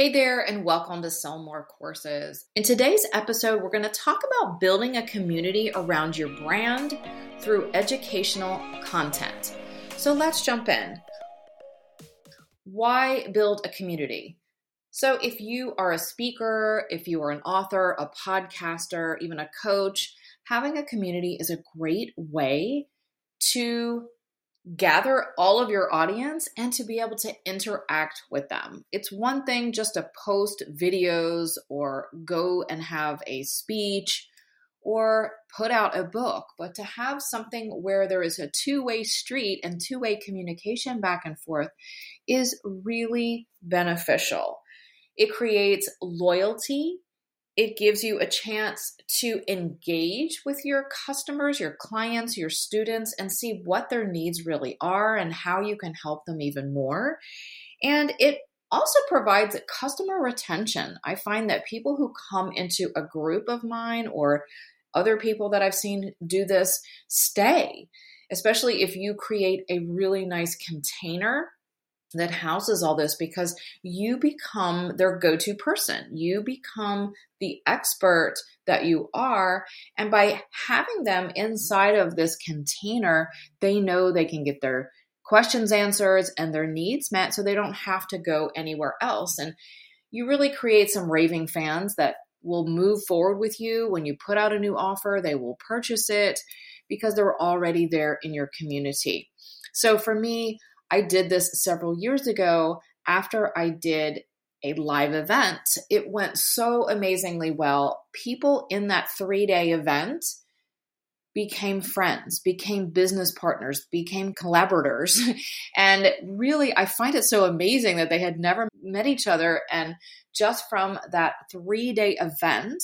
Hey there, and welcome to Sell More Courses. In today's episode, we're going to talk about building a community around your brand through educational content. So let's jump in. Why build a community? So, if you are a speaker, if you are an author, a podcaster, even a coach, having a community is a great way to gather all of your audience and to be able to interact with them. It's one thing just to post videos or go and have a speech or put out a book, but to have something where there is a two way street and two way communication back and forth is really beneficial. It creates loyalty it gives you a chance to engage with your customers, your clients, your students, and see what their needs really are and how you can help them even more. And it also provides customer retention. I find that people who come into a group of mine or other people that I've seen do this stay, especially if you create a really nice container that houses all this because you become their go to person. You become the expert that you are. And by having them inside of this container, they know they can get their questions answered and their needs met so they don't have to go anywhere else. And you really create some raving fans that will move forward with you when you put out a new offer. They will purchase it because they're already there in your community. So for me, I did this several years ago after I did a live event. It went so amazingly well. People in that three day event became friends, became business partners, became collaborators. and really, I find it so amazing that they had never met each other. And just from that three day event,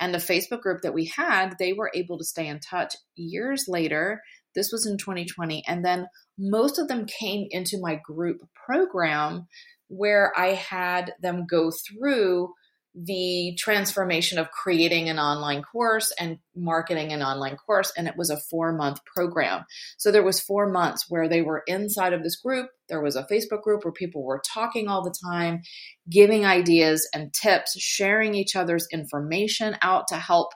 and the Facebook group that we had, they were able to stay in touch years later. This was in 2020. And then most of them came into my group program where I had them go through the transformation of creating an online course and marketing an online course and it was a 4 month program. So there was 4 months where they were inside of this group. There was a Facebook group where people were talking all the time, giving ideas and tips, sharing each other's information out to help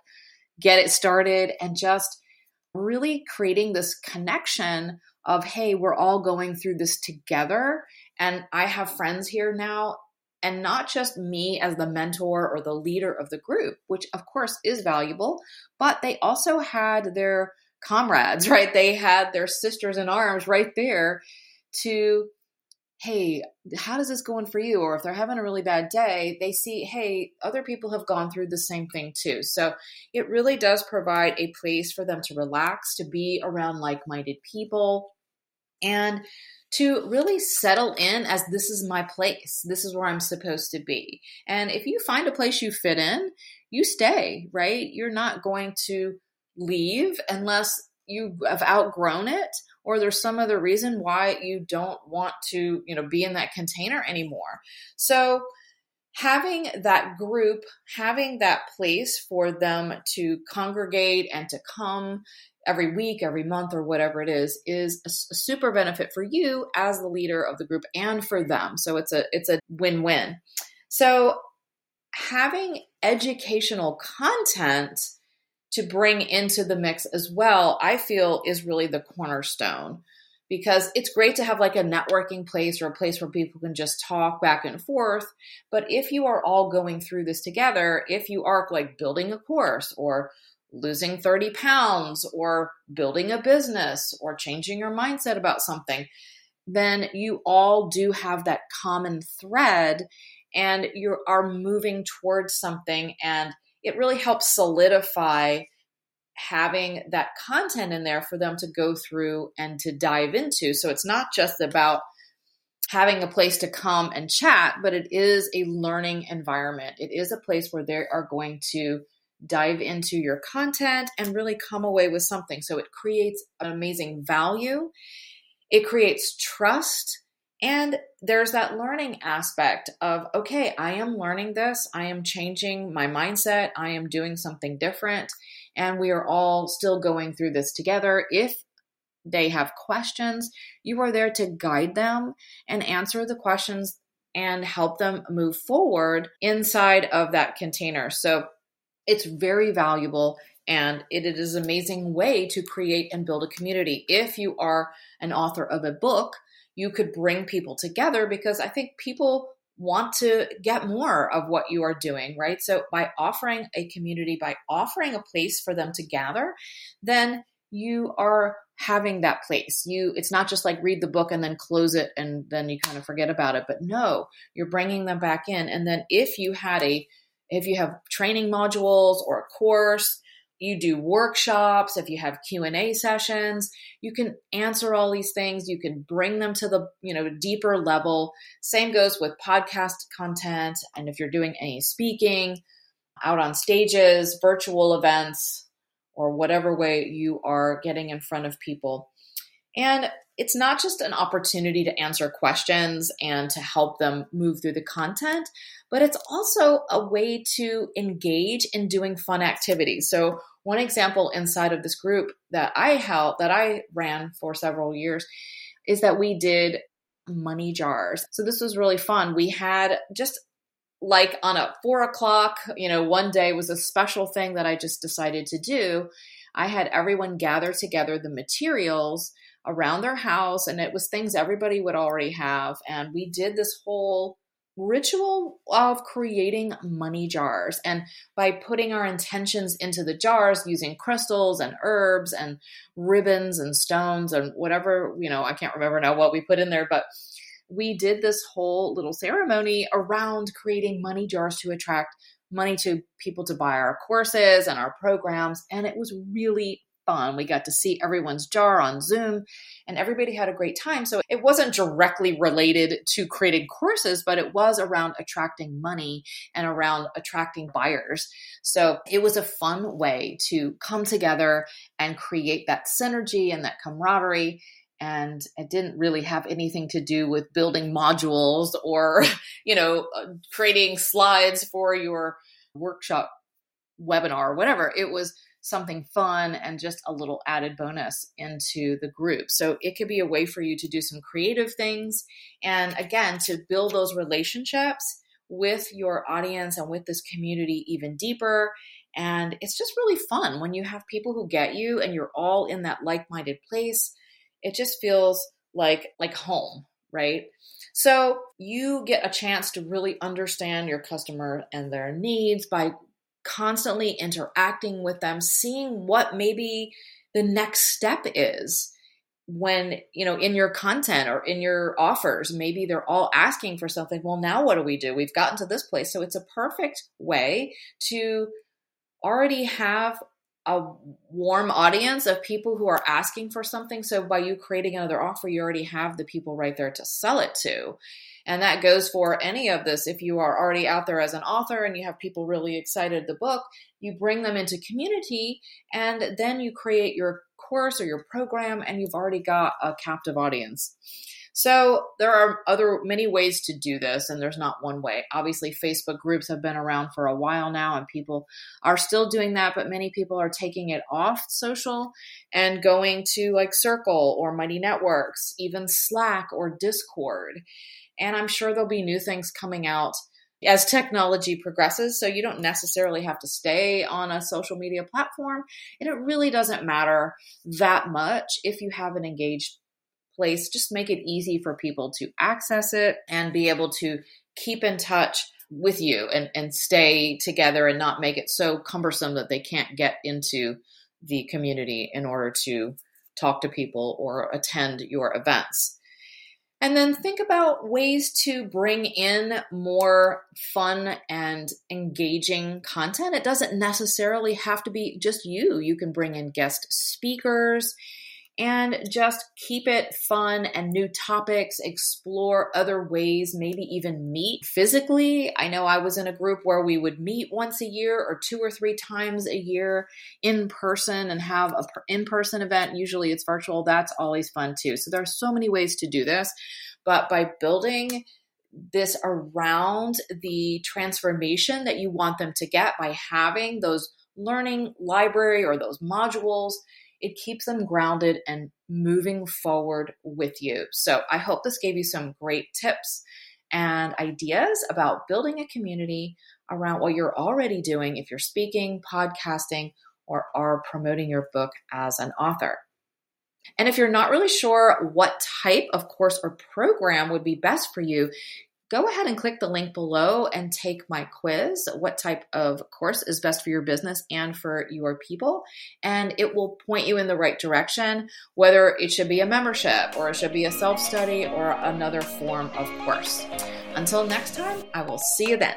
get it started and just really creating this connection of, hey, we're all going through this together. And I have friends here now, and not just me as the mentor or the leader of the group, which of course is valuable, but they also had their comrades, right? They had their sisters in arms right there to hey, how does this going for you? Or if they're having a really bad day, they see, hey, other people have gone through the same thing too. So it really does provide a place for them to relax, to be around like minded people, and to really settle in as this is my place. This is where I'm supposed to be. And if you find a place you fit in, you stay, right? You're not going to leave unless you have outgrown it or there's some other reason why you don't want to, you know, be in that container anymore. So having that group, having that place for them to congregate and to come every week, every month, or whatever it is, is a, super benefit for you as the leader of the group and for them. So it's a it's a win-win. So having educational content to bring into the mix as well, I feel is really the cornerstone because it's great to have like a networking place or a place where people can just talk back and forth. But if you are all going through this together, if you are like building a course or losing 30 pounds or building a business or changing your mindset about something, then you all do have that common thread and you are moving towards something and it really helps solidify having that content in there for them to go through and to dive into. So it's not just about having a place to come and chat, but it is a learning environment. It is a place where they are going to dive into your content and really come away with something. So it creates an amazing value, it creates trust and there's that learning aspect of, okay, I am learning this. I am changing my mindset. I am doing something different. And we are all still going through this together. If they have questions, you are there to guide them and answer the questions and help them move forward inside of that container. So it's very valuable and it is an amazing way to create and build a community. If you are an author of a book, you could bring people together because I think people want to get more of what you are doing, right? So by offering a community, by offering a place for them to gather, then you are having that place. You it's not just like read the book and then close it and then you kind of forget about it, but no, you're bringing them back in and then if you had a if you have training modules or a course you do workshops if you have q&a sessions you can answer all these things you can bring them to the you know deeper level same goes with podcast content and if you're doing any speaking out on stages virtual events or whatever way you are getting in front of people and it's not just an opportunity to answer questions and to help them move through the content, but it's also a way to engage in doing fun activities. So, one example inside of this group that I helped, that I ran for several years, is that we did money jars. So, this was really fun. We had just like on a four o'clock, you know, one day was a special thing that I just decided to do. I had everyone gather together the materials around their house and it was things everybody would already have and we did this whole ritual of creating money jars. And by putting our intentions into the jars using crystals and herbs and ribbons and stones and whatever you know i can't remember now what we put in there but we did this whole little ceremony around creating money jars to attract money to people to buy our courses and our programs. And it was really fun. We got to see everyone's jar on Zoom and everybody had a great time. So it wasn't directly related to creating courses, but it was around attracting money and around attracting buyers. So it was a fun way to come together and create that synergy and that camaraderie and it didn't really have anything to do with building modules or you know creating slides for your workshop webinar or whatever it was something fun and just a little added bonus into the group. So it could be a way for you to do some creative things and again to build those relationships with your audience and with this community even deeper. And it's just really fun when you have people who get you and you're all in that like-minded place. It just feels like like home, right? So you get a chance to really understand your customer and their needs by constantly interacting with them, seeing what maybe the next step is when you know in your content or in your offers maybe they're all asking for something well now what do we do? We've gotten to this place. So it's a perfect way to already have a warm audience of people who are asking for something. So by you creating another offer you already have the people right there to sell it to and that goes for any of this. If you are already out there as an author and you have people really excited the book, you bring them into community and then you create your course or your program and you've already got a captive audience. So there are other many ways to do this, and there's not one way. Obviously, Facebook groups have been around for a while now, and people are still doing that, but many people are taking it off social and going to like Circle or Mighty Networks, even Slack or Discord. And I'm sure there'll be new things coming out as technology progresses. So you don't necessarily have to stay on a social media platform. And it really doesn't matter that much if you have an engaged place. Just make it easy for people to access it and be able to keep in touch with you and, and stay together and not make it so cumbersome that they can't get into the community in order to talk to people or attend your events. And then think about ways to bring in more fun and engaging content. It doesn't necessarily have to be just you. You can bring in guest speakers and just keep it fun and new topics, explore other ways, maybe even meet physically. I know I was in a group where we would meet once a year or two or three times a year in person and have a in person event. Usually it's virtual. That's always fun too. So there are so many ways to do this, but by building this around the transformation that you want them to get by having those learning library or those modules it keeps them grounded and moving forward with you. So I hope this gave you some great tips and ideas about building a community around what you're already doing if you're speaking, podcasting, or are promoting your book as an author. And if you're not really sure what type of course or program would be best for you, go ahead and click the link below and take my quiz. What type of course is best for your business and for your people? And it will point you in the right direction, whether it should be a membership or it should be a self study or another form of course. Until next time, I will see you then.